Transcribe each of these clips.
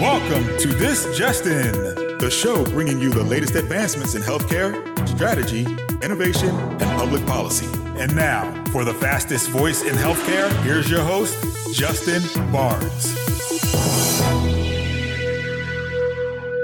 Welcome to This Just In, the show bringing you the latest advancements in healthcare, strategy, innovation, and public policy. And now, for the fastest voice in healthcare, here's your host, Justin Barnes.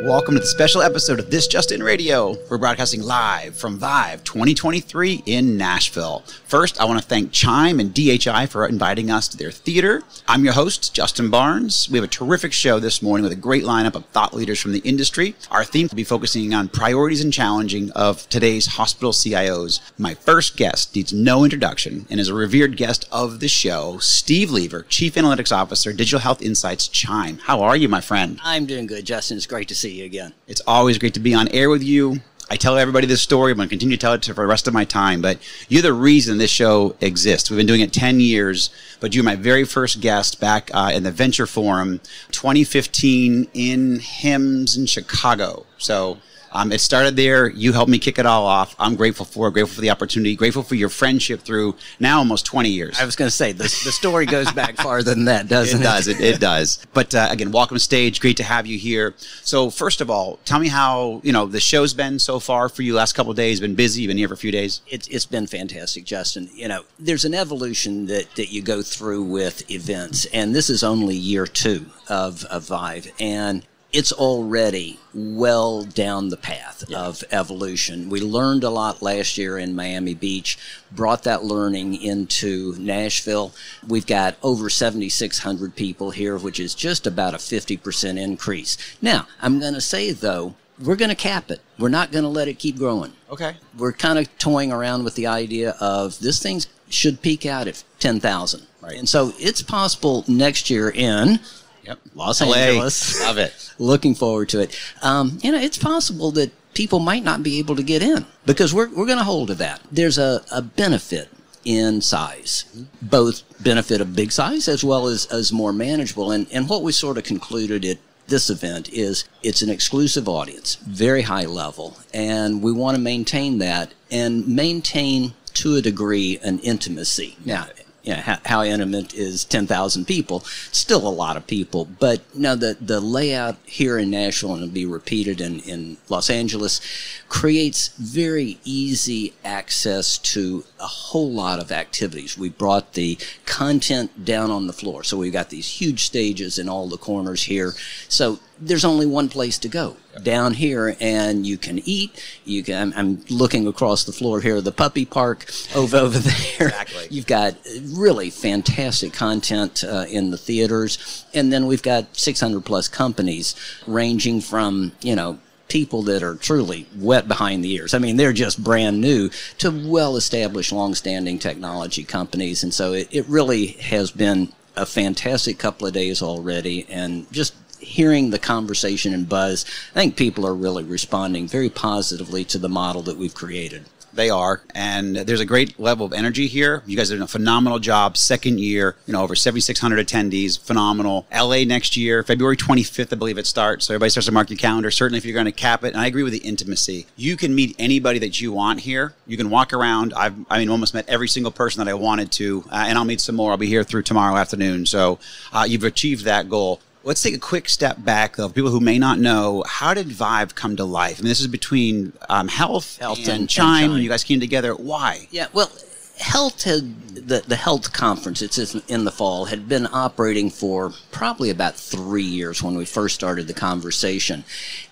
Welcome to the special episode of This Just In Radio. We're broadcasting live from Vive 2023 in Nashville. First, I want to thank Chime and DHI for inviting us to their theater. I'm your host, Justin Barnes. We have a terrific show this morning with a great lineup of thought leaders from the industry. Our theme will be focusing on priorities and challenging of today's hospital CIOs. My first guest needs no introduction and is a revered guest of the show, Steve Lieber, Chief Analytics Officer, Digital Health Insights, Chime. How are you, my friend? I'm doing good, Justin. It's great to see you again. It's always great to be on air with you. I tell everybody this story. I'm going to continue to tell it for the rest of my time. But you're the reason this show exists. We've been doing it 10 years, but you're my very first guest back uh, in the Venture Forum 2015 in HIMSS in Chicago. So um, it started there. You helped me kick it all off. I'm grateful for it, grateful for the opportunity, grateful for your friendship through now almost 20 years. I was going to say, the, the story goes back farther than that, doesn't it? It does. It, it does. But uh, again, welcome stage. Great to have you here. So first of all, tell me how, you know, the show's been so far for you last couple of days. Been busy. Been here for a few days. It's, it's been fantastic, Justin. You know, there's an evolution that, that you go through with events, and this is only year two of, of Vive. And it's already well down the path yeah. of evolution. We learned a lot last year in Miami Beach, brought that learning into Nashville. We've got over 7,600 people here, which is just about a 50% increase. Now, I'm going to say though, we're going to cap it. We're not going to let it keep growing. Okay. We're kind of toying around with the idea of this thing should peak out at 10,000. Right. And so it's possible next year in Yep. Los LA. Angeles. Love it. Looking forward to it. Um, you know, it's possible that people might not be able to get in because we're, we're going to hold to that. There's a, a benefit in size, both benefit of big size as well as, as more manageable. And, and what we sort of concluded at this event is it's an exclusive audience, very high level, and we want to maintain that and maintain to a degree an intimacy. Now, you know, how, how, intimate is 10,000 people? Still a lot of people. But now the, the layout here in Nashville and it'll be repeated in, in Los Angeles creates very easy access to a whole lot of activities. We brought the content down on the floor. So we've got these huge stages in all the corners here. So there's only one place to go yep. down here and you can eat you can I'm, I'm, looking across the floor here the puppy park over over there exactly. you've got really fantastic content uh, in the theaters and then we've got 600 plus companies ranging from you know people that are truly wet behind the ears. I mean, they're just brand new to well established, long standing technology companies. And so it, it really has been a fantastic couple of days already and just hearing the conversation and buzz, I think people are really responding very positively to the model that we've created. They are, and there's a great level of energy here. You guys are doing a phenomenal job. Second year, you know, over 7,600 attendees, phenomenal. LA next year, February 25th, I believe it starts. So everybody starts to mark your calendar. Certainly, if you're going to cap it, and I agree with the intimacy. You can meet anybody that you want here. You can walk around. I've, I mean, almost met every single person that I wanted to, uh, and I'll meet some more. I'll be here through tomorrow afternoon. So uh, you've achieved that goal. Let's take a quick step back, though. for People who may not know, how did Vive come to life? I mean, this is between um, HLTH, HLTH and, and Chime. and Chime. You guys came together. Why? Yeah, well, HLTH had the the HLTH conference. It's in the fall had been operating for probably about three years when we first started the conversation,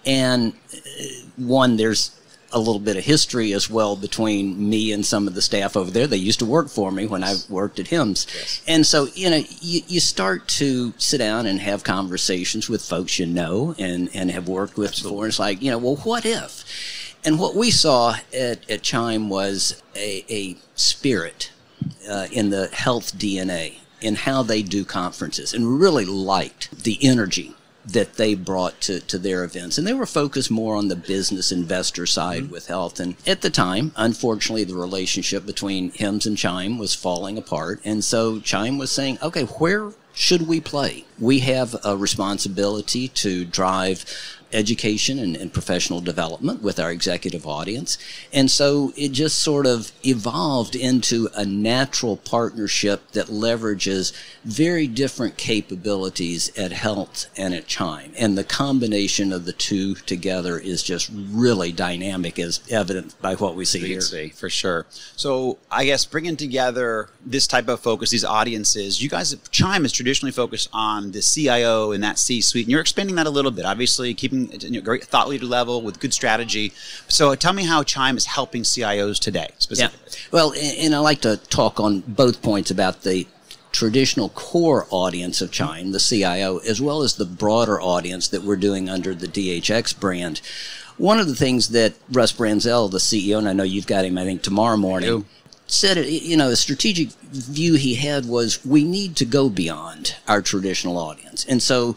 and uh, one there's a little bit of history as well between me and some of the staff over there. They used to work for me when I worked at HIMSS. Yes. And so, you know, you, you start to sit down and have conversations with folks you know and, and have worked with Absolutely. before. And it's like, you know, well, what if? And what we saw at, at Chime was a, a spirit uh, in the health DNA in how they do conferences and really liked the energy that they brought to, to their events. And they were focused more on the business investor side mm-hmm. with health. And at the time, unfortunately, the relationship between HIMSS and Chime was falling apart. And so Chime was saying, okay, where should we play? We have a responsibility to drive education and, and, professional development with our executive audience. And so it just sort of evolved into a natural partnership that leverages very different capabilities at HLTH and at Chime. And the combination of the two together is just really dynamic, as evident by what we see here. See, for sure. So I guess bringing together this type of focus, these audiences, you guys, at Chime is traditionally focused on the CIO and that C-suite, and you're expanding that a little bit. Obviously, keeping you know, great thought leader level with good strategy. So tell me how Chime is helping CIOs today, specifically. Yeah. Well, and I like to talk on both points about the traditional core audience of Chime, the CIO, as well as the broader audience that we're doing under the DHX brand. One of the things that Russ Branzell, the CEO, and I know you've got him, I think, tomorrow morning, said, uh, you know, the strategic view he had was we need to go beyond our traditional audience. And so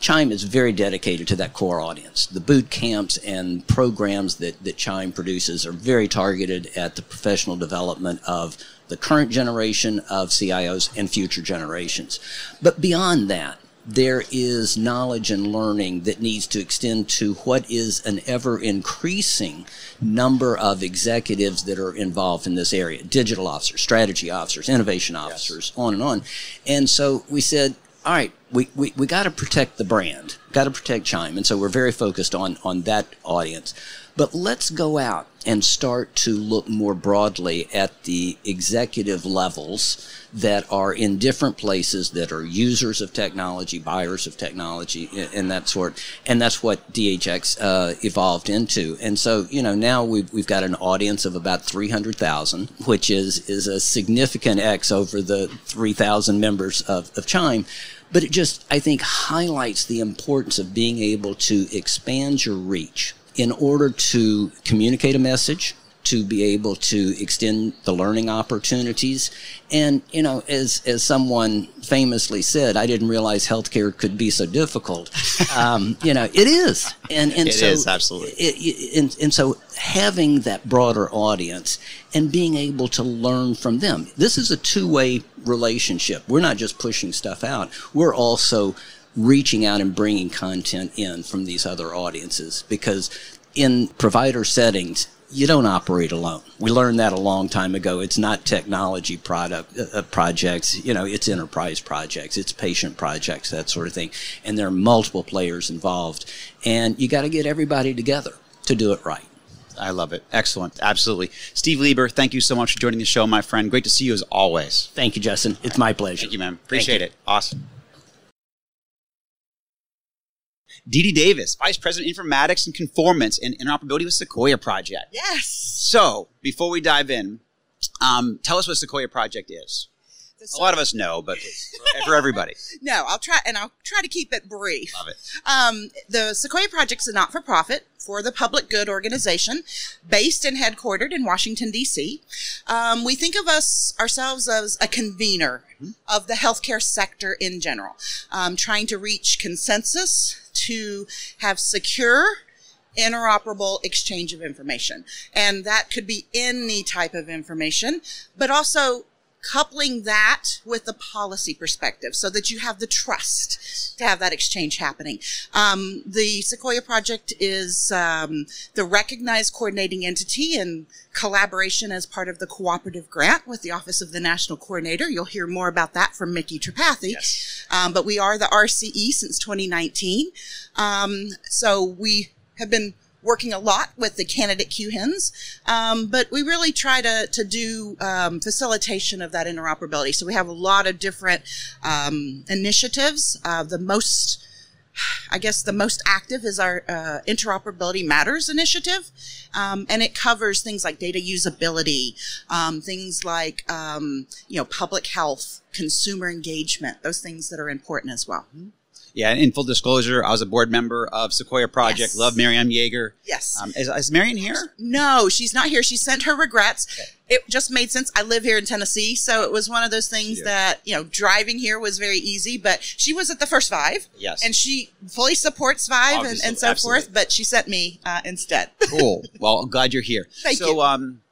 Chime is very dedicated to that core audience. The boot camps and programs that, that Chime produces are very targeted at the professional development of the current generation of CIOs and future generations. But beyond that, there is knowledge and learning that needs to extend to what is an ever increasing number of executives that are involved in this area digital officers, strategy officers, innovation officers, yes. on and on. And so we said, all right, we, we, got to protect the brand, got to protect Chime. And so we're very focused on, on that audience. But let's go out and start to look more broadly at the executive levels that are in different places that are users of technology, buyers of technology, and that sort. And that's what DHX uh, evolved into. And so, you know, now we've, we've got an audience of about 300,000, which is, is a significant X over the 3,000 members of, of Chime. But it just, I think, highlights the importance of being able to expand your reach in order to communicate a message, to be able to extend the learning opportunities. And, you know, as, as someone famously said, I didn't realize healthcare could be so difficult. Um, you know, it is. And, and it so, is, absolutely. It, and, and so having that broader audience and being able to learn from them. This is a two way relationship. We're not just pushing stuff out, we're also reaching out and bringing content in from these other audiences because in provider settings, you don't operate alone. We learned that a long time ago. It's not technology product uh, uh, projects, you know, it's enterprise projects, it's patient projects, that sort of thing. And there are multiple players involved. And you got to get everybody together to do it right. I love it. Excellent. Absolutely. Steve Lieber, thank you so much for joining the show, my friend. Great to see you as always. Thank you, Justin. It's my pleasure. Thank you, man. Appreciate you. it. Awesome. DiDi Davis, Vice President Informatics and Conformance and Interoperability with Sequoia Project. Yes. So, before we dive in, um, tell us what Sequoia Project is. A lot of us know, but for everybody. no, I'll try, and I'll try to keep it brief. Love it. Um, the Sequoia Project is a not-for-profit for the public good organization, based and headquartered in Washington D.C. Um, we think of us ourselves as a convener mm-hmm. of the healthcare sector in general, um, trying to reach consensus to have secure, interoperable exchange of information. And that could be any type of information, but also coupling that with the policy perspective so that you have the trust to have that exchange happening. Um, the Sequoia Project is um, the recognized coordinating entity in collaboration as part of the cooperative grant with the Office of the National Coordinator. You'll hear more about that from Micky Tripathi. Yes. Um, but we are the RCE since 2019. Um, so we have been working a lot with the candidate QHINs, um, but we really try to, to do um, facilitation of that interoperability. So we have a lot of different um, initiatives. Uh, the most I guess the most active is our uh, Interoperability Matters initiative, um, and it covers things like data usability, um, things like um, you know public health, consumer engagement, those things that are important as well. Mm-hmm. Yeah, in full disclosure, I was a board member of Sequoia Project. Yes. Love Mariann Yeager. Yes. Um, is, is Mariann here? No, she's not here. She sent her regrets. Okay. It just made sense. I live here in Tennessee, so it was one of those things yeah. that you know driving here was very easy. But she was at the first Vive. Yes. And she fully supports Vive and, and, so Absolutely. forth. But she sent me uh, instead. cool. Well, I'm glad you're here. Thank so, you. Um,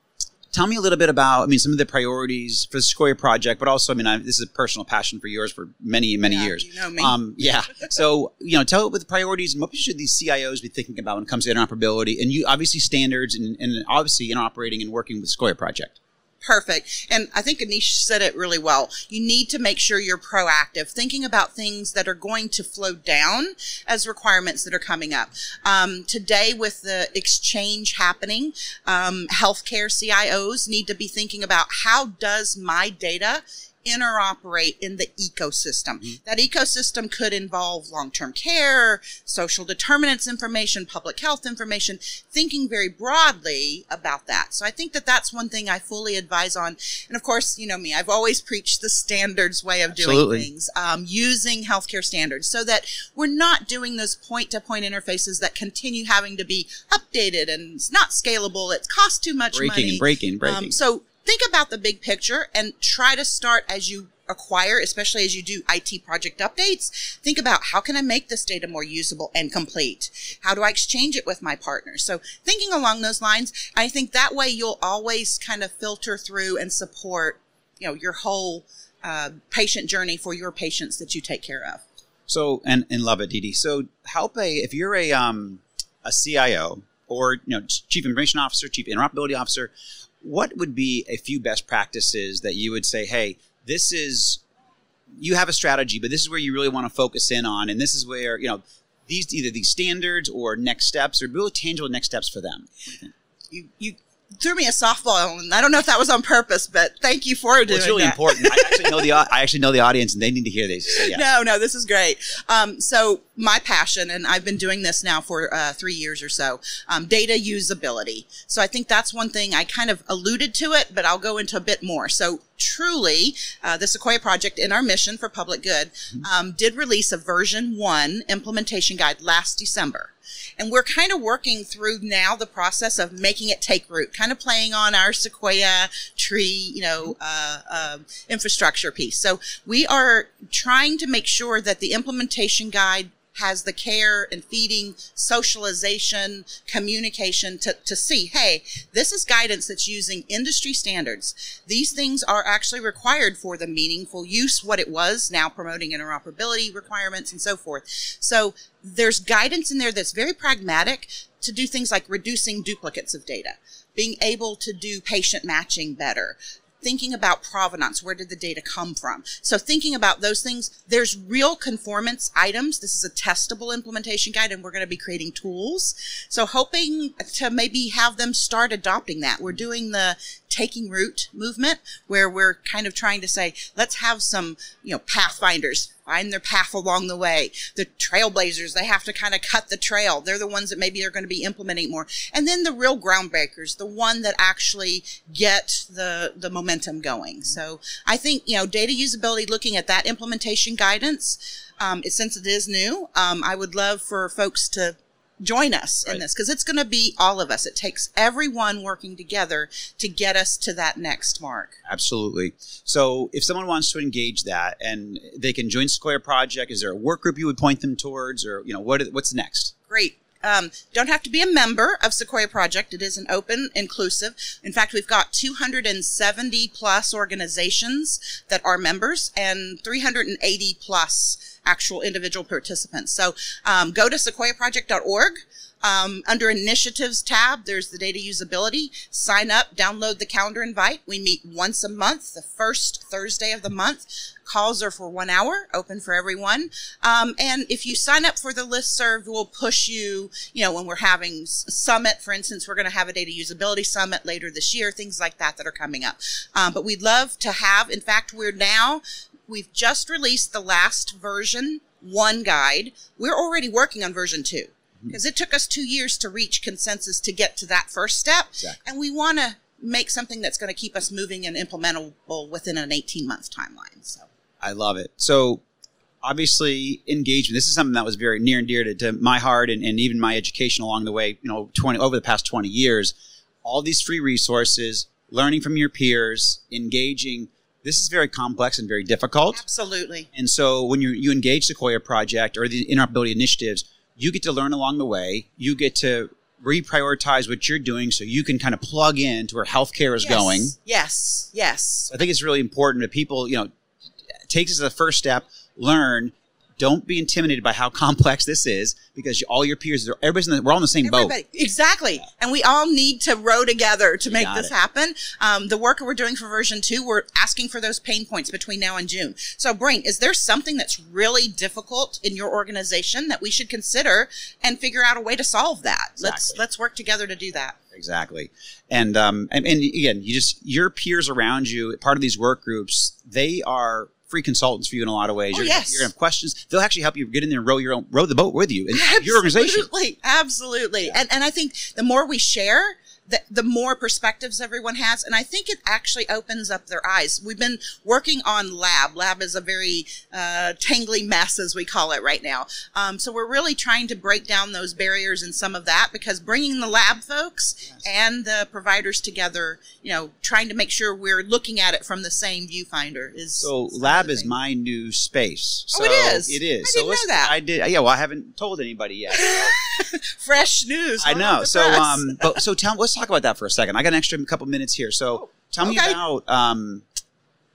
tell me a little bit about, I mean, some of the priorities for the Sequoia project, but also, I mean, I, this is a personal passion for yours for many, many Yeah, years. you know me. Um, yeah. So, you know, tell what the priorities and what should these CIOs be thinking about when it comes to interoperability and you obviously standards and, and obviously in operating and working with Sequoia project. Perfect. And I think Aneesh said it really well. You need to make sure you're proactive, thinking about things that are going to flow down as requirements that are coming up. Um, today, with the exchange happening, um, healthcare CIOs need to be thinking about how does my data interoperate in the ecosystem. That ecosystem could involve long-term care, social determinants information, public health information, thinking very broadly about that. So I think that that's one thing I fully advise on. And of course, you know me, I've always preached the standards way of doing Absolutely. things, um, using healthcare standards so that we're not doing those point-to-point interfaces that continue having to be updated and it's not scalable. It costs too much Breaking money. and breaking, breaking. Um, so think about the big picture and try to start as you acquire, especially as you do IT project updates. Think about how can I make this data more usable and complete? How do I exchange it with my partners? So thinking along those lines, I think that way you'll always kind of filter through and support, you know, your whole uh, patient journey for your patients that you take care of. So and and love it, DiDi. So help a if you're a um a CIO or you know chief information officer, chief interoperability officer, what would be a few best practices that you would say, hey, this is you have a strategy, but this is where you really want to focus in on, and this is where you know these either these standards or next steps or really tangible next steps for them. You, you threw me a softball and I don't know if that was on purpose, but thank you for doing Well, it's really that. important. I actually know the I actually know the audience, and they need to hear this. So, yeah. No, no, this is great. Um, so my passion, and I've been doing this now for uh, three years or so, um, data usability. So I think that's one thing I kind of alluded to it, but I'll go into a bit more. So truly, uh, the Sequoia Project in our mission for public good um, did release a version one implementation guide last December. And we're kind of working through now the process of making it take root, kind of playing on our Sequoia tree, you know, uh, uh, infrastructure piece. So we are trying to make sure that the implementation guide has the care and feeding, socialization, communication to, to see, hey, this is guidance that's using industry standards. These things are actually required for the meaningful use, what it was, now promoting interoperability requirements and so forth. So there's guidance in there that's very pragmatic to do things like reducing duplicates of data, being able to do patient matching better, thinking about provenance where did the data come from? So thinking about those things there's real conformance items. This is a testable implementation guide and we're going to be creating tools. So hoping to maybe have them start adopting that. We're doing the taking root movement where we're kind of trying to say let's have some you know pathfinders find their path along the way. The trailblazers they have to kind of cut the trail. They're the ones that maybe are going to be implementing more. And then the real groundbreakers the one that actually get the the momentum going. So i think you know data usability looking at that implementation guidance um, since it is new um, i would love for folks to join us in this because it's going to be all of us it takes everyone working together to get us to that next mark Absolutely. So, if someone wants to engage that, and they can join Sequoia Project, is there a work group you would point them towards, or you know, what what's next? great. Um, don't have to be a member of Sequoia Project. It is an open, inclusive. In fact, we've got 270 plus organizations that are members and 380 plus actual individual participants. So um, go to sequoiaproject.org. Um, under initiatives tab, there's the data usability. Sign up, download the calendar invite. We meet once a month, the first Thursday of the month. Calls are for one hour, open for everyone. Um, and if you sign up for the list serve, we'll push you, you know, when we're having summit, for instance, we're going to have a data usability summit later this year, things like that that are coming up. Um, but we'd love to have, in fact, we're now, we've just released the last version one guide. We're already working on version two mm-hmm. because it took us two years to reach consensus to get to that first step. Exactly. And we want to make something that's going to keep us moving and implementable within an 18 month timeline. So. I love it. So, obviously, engagement. This is something that was very near and dear to, to my heart, and, and even my education along the way. You know, twenty over the past twenty years, all these free resources, learning from your peers, engaging. This is very complex and very difficult. Absolutely. And so when you you engage Sequoia Project or the interoperability initiatives, you get to learn along the way. You get to reprioritize what you're doing so you can kind of plug in to where healthcare is Yes. going. Yes. Yes. I think it's really important that people, you know, take this as a first step, learn. Don't be intimidated by how complex this is because all your peers, everybody's in the, we're all in the same boat. Everybody. Exactly. And we all need to row together to make this it. happen. Um, the work we're doing for version two, we're asking for those pain points between now and June. So, Brain, is there something that's really difficult in your organization that we should consider and figure out a way to solve that? Let's let's work together to do that. Exactly. And, um, and, and again, you just, your peers around you, part of these work groups, they are free consultants for you in a lot of ways. Oh, you're, yes. you're to have questions. They'll actually help you get in there and row your own, row the boat with you in your organization. Absolutely, absolutely. And and I think the more we share, the, the more perspectives everyone has, and I think it actually opens up their eyes. We've been working on lab. Lab is a very uh, tangly mess, as we call it right now. Um, so we're really trying to break down those barriers and some of that because bringing the lab folks and the providers together, you know, trying to make sure we're looking at it from the same viewfinder is. So lab is my new space. Oh, So it is? It is. I so didn't know that. I did. Yeah. Well, I haven't told anybody yet. fresh news. I know. So, um, but so tell. Let's talk about that for a second. I got an extra couple minutes here. So, tell me okay. about um,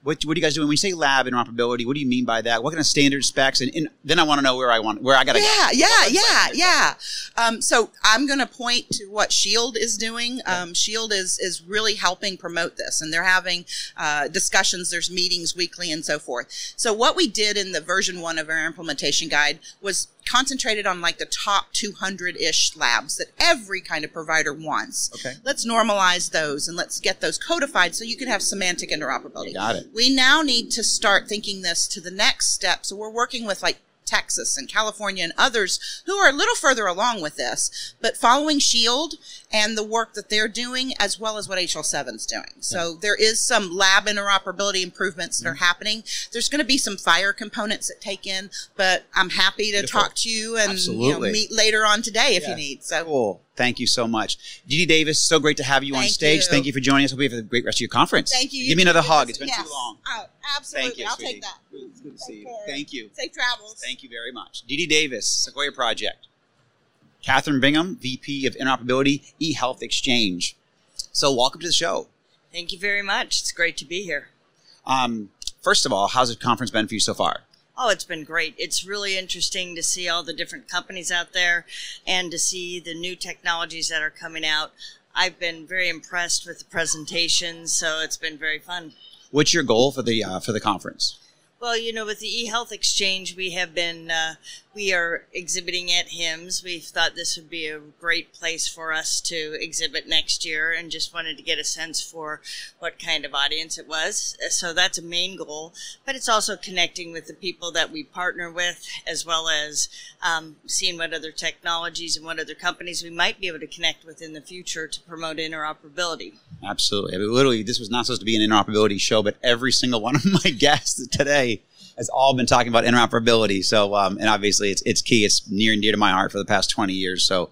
what what are you guys doing when you say lab interoperability? What do you mean by that? What kind of standard specs? And, and then I want to know where I want where I got to yeah, go. yeah, yeah, yeah. Um, so I'm going to point to what Shield is doing. Um, Shield is is really helping promote this, and they're having uh, discussions. There's meetings weekly and so forth. So what we did in the version one of our implementation guide was concentrated on like the top 200 ish labs that every kind of provider wants. Okay. Let's normalize those and let's get those codified so you can have semantic interoperability. You got it. We now need to start thinking this to the next step. So we're working with like Texas and California and others who are a little further along with this, but following Shield and the work that they're doing, as well as what HL7 is doing. So there is some lab interoperability improvements that are Mm-hmm. happening. There's going to be some FHIR components that take in, but I'm happy to Beautiful. talk to you and you know, meet later on today if Yeah. you need. So Cool. Thank you so much, Dee Davis. So great to have you on stage. you. Thank you for joining us. Hope you have a great rest of your conference. thank you. Give me another hug. It's been Yes. too long. Oh, absolutely. Thank you. I'll sweetie. take that. It's good see you. care. Thank you. Safe travels. Thank you very much. DiDi Davis, Sequoia Project. Kathryn Bingman, VP of Interoperability, eHealth Exchange. So, welcome to the show. Thank you very much. It's great to be here. Um, first of all, how's the conference been for you so far? Oh, it's been great. It's really interesting to see all the different companies out there and to see the new technologies that are coming out. I've been very impressed with the presentations, so it's been very fun. What's your goal for the uh, for the conference? Well, you know, with the eHealth Exchange, we have been, uh, we are exhibiting at HIMSS. We thought this would be a great place for us to exhibit next year and just wanted to get a sense for what kind of audience it was. So that's a main goal. But it's also connecting with the people that we partner with, as well as um, seeing what other technologies and what other companies we might be able to connect with in the future to promote interoperability. Absolutely. I mean, literally, this was not supposed to be an interoperability show, but every single one of my guests today has all been talking about interoperability. So, um, and obviously, it's it's key. It's near and dear to my heart for the past twenty years. So,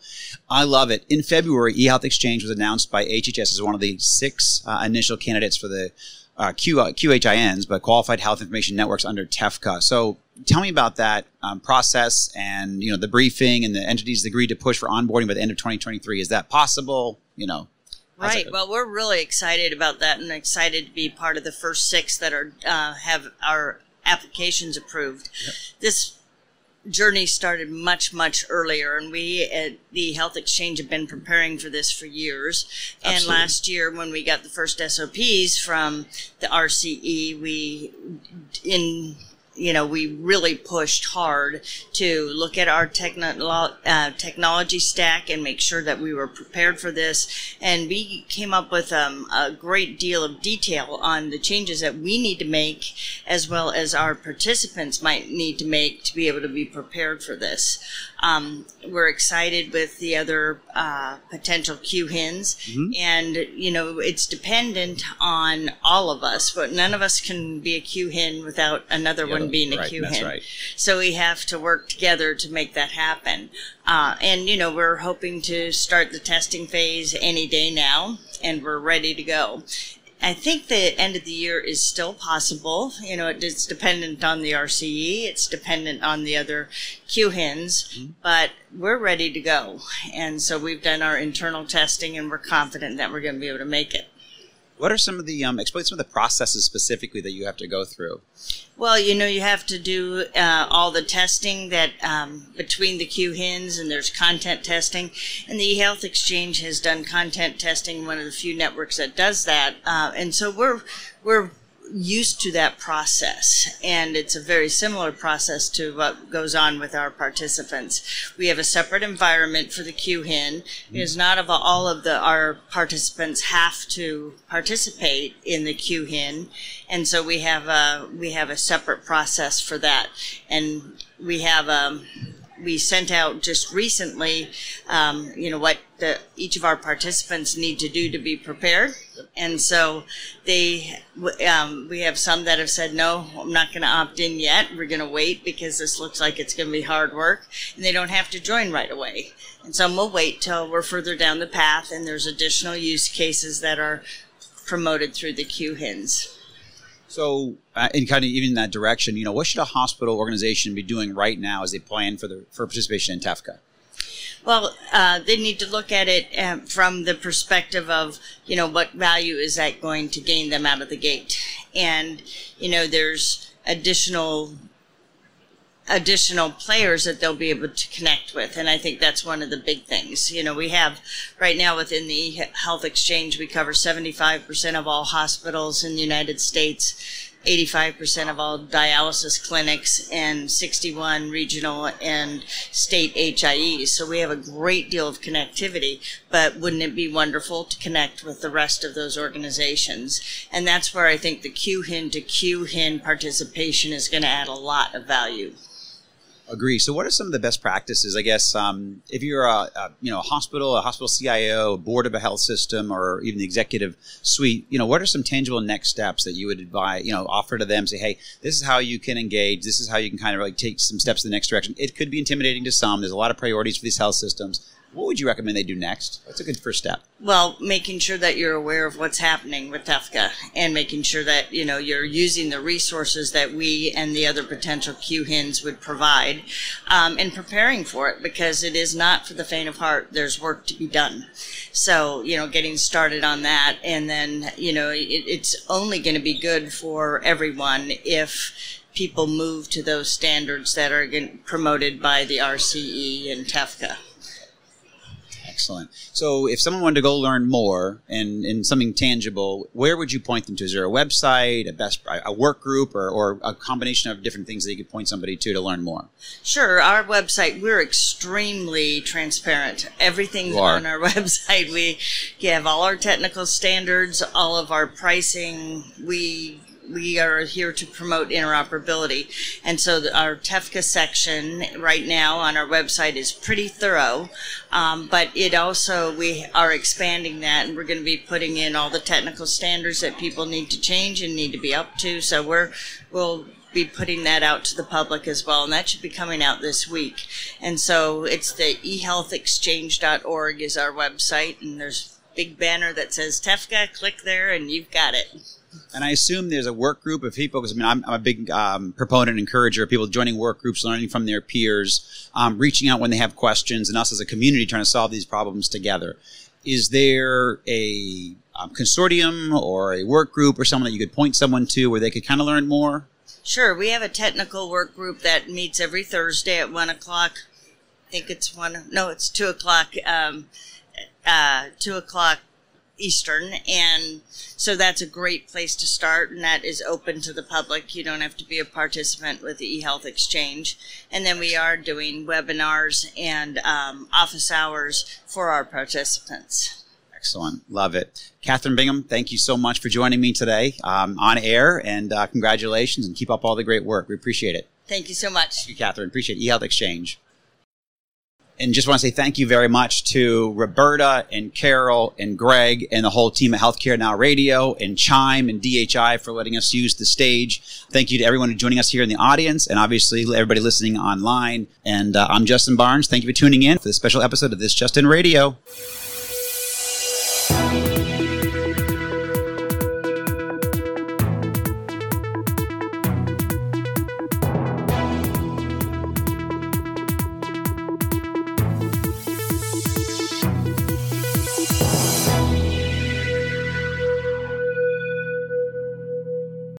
I love it. In February, eHealth Exchange was announced by HHS as one of the six uh, initial candidates for the uh, Q, uh, QHINs, but Qualified Health Information Networks under TEFCA. So, tell me about that um, process and you know the briefing and the entities agreed to push for onboarding by the end of 2023. Is that possible? You know. Right. Well, we're really excited about that, and excited to be part of the first six that are uh, have our applications approved. This journey started much much earlier, and we at the Health Exchange have been preparing for this for years. And last year, when we got the first SOPs from the RCE, we in you know, we really pushed hard to look at our techno- uh, technology stack and make sure that we were prepared for this. And we came up with um, a great deal of detail on the changes that we need to make, as well as our participants might need to make to be able to be prepared for this. Um, we're excited with the other uh, potential QHINs, and you know it's dependent on all of us. But none of us can be a QHIN without another one being a right, QHIN. that's right. So we have to work together to make that happen. Uh, and you know we're hoping to start the testing phase any day now, and we're ready to go. I think the end of the year is still possible. You know, it's dependent on the RCE, it's dependent on the other QHINs, mm-hmm. but we're ready to go. And so we've done our internal testing and we're confident that we're going to be able to make it. What are some of the um, explain some of the processes specifically that you have to go through? Well, you know, you have to do uh, all the testing that um, between the QHINs, and there's content testing, and the eHealth Exchange has done content testing. One of the few networks that does that, uh, and so we're we're used to that process and it's a very similar process to what goes on with our participants. We have a separate environment for the QHIN because not of all of the our participants have to participate in the QHIN and so we have a we have a separate process for that. And we have um, we sent out just recently, um, you know, what the, each of our participants need to do to be prepared. And so they, um, we have some that have said, no, I'm not going to opt in yet. We're going to wait because this looks like it's going to be hard work and they don't have to join right away. And some will wait till we're further down the path and there's additional use cases that are promoted through the QHINs. So, uh, in kind of even that direction, you know, what should a hospital organization be doing right now as they plan for the for participation in TEFCA? Well, uh, they need to look at it um, from the perspective of, you know, what value is that going to gain them out of the gate? And, you know, there's additional additional players that they'll be able to connect with. And I think that's one of the big things. You know, we have right now within the health exchange, we cover 75% of all hospitals in the United States. 85% of all dialysis clinics and 61 regional and state HIEs. So we have a great deal of connectivity, but wouldn't it be wonderful to connect with the rest of those organizations? And that's where I think the QHIN to QHIN participation is going to add a lot of value. Agree. So, what are some of the best practices? I guess um, if you're a, a, you know a hospital, a hospital CIO, a board of a health system, or even the executive suite, you know, what are some tangible next steps that you would advise, you know, offer to them? Say, hey, this is how you can engage. This is how you can kind of like take some steps in the next direction. It could be intimidating to some. There's a lot of priorities for these health systems what would you recommend they do next? That's a good first step. Well, making sure that you're aware of what's happening with TEFCA and making sure that, you know, you're using the resources that we and the other potential QHINs would provide um, and preparing for it because it is not for the faint of heart. There's work to be done. So, you know, getting started on that and then, you know, it, it's only going to be good for everyone if people move to those standards that are promoted by the RCE and TEFCA. Excellent. So, if someone wanted to go learn more and, and something tangible, where would you point them to? Is there a website, a best, a work group, or, or a combination of different things that you could point somebody to to learn more? Sure. Our website, we're extremely transparent. Everything's on our website. We have all our technical standards, all of our pricing. We we are here to promote interoperability. And so our TEFCA section right now on our website is pretty thorough, um, but it also, we are expanding that and we're going to be putting in all the technical standards that people need to change and need to be up to. So we're, we'll be putting that out to the public as well, and that should be coming out this week. And so it's the ehealthexchange.org is our website, and there's big banner that says TEFCA. Click there, and you've got it. And I assume there's a work group of people because I mean I'm, I'm a big um, proponent, encourager of people joining work groups, learning from their peers, um, reaching out when they have questions, and us as a community trying to solve these problems together. Is there a um, consortium or a work group or someone that you could point someone to where they could kind of learn more? Sure, we have a technical work group that meets every Thursday at one o'clock. I think it's one. No, it's two o'clock. Um, uh, two o'clock Eastern, and so that's a great place to start, and that is open to the public. You don't have to be a participant with the eHealth Exchange. And then we are doing webinars and um, office hours for our participants. Excellent. Love it. Kathryn Bingman, thank you so much for joining me today um, on air, and uh, congratulations, and keep up all the great work. We appreciate it. Thank you so much. Thank you, Kathryn. Appreciate eHealth Exchange and just want to say thank you very much to Roberta and Carol and Greg and the whole team at Healthcare Now Radio and Chime and DHI for letting us use the stage. Thank you to everyone joining us here in the audience and obviously everybody listening online. And uh, I'm Justin Barnes. Thank you for tuning in for this special episode of This Just In Radio.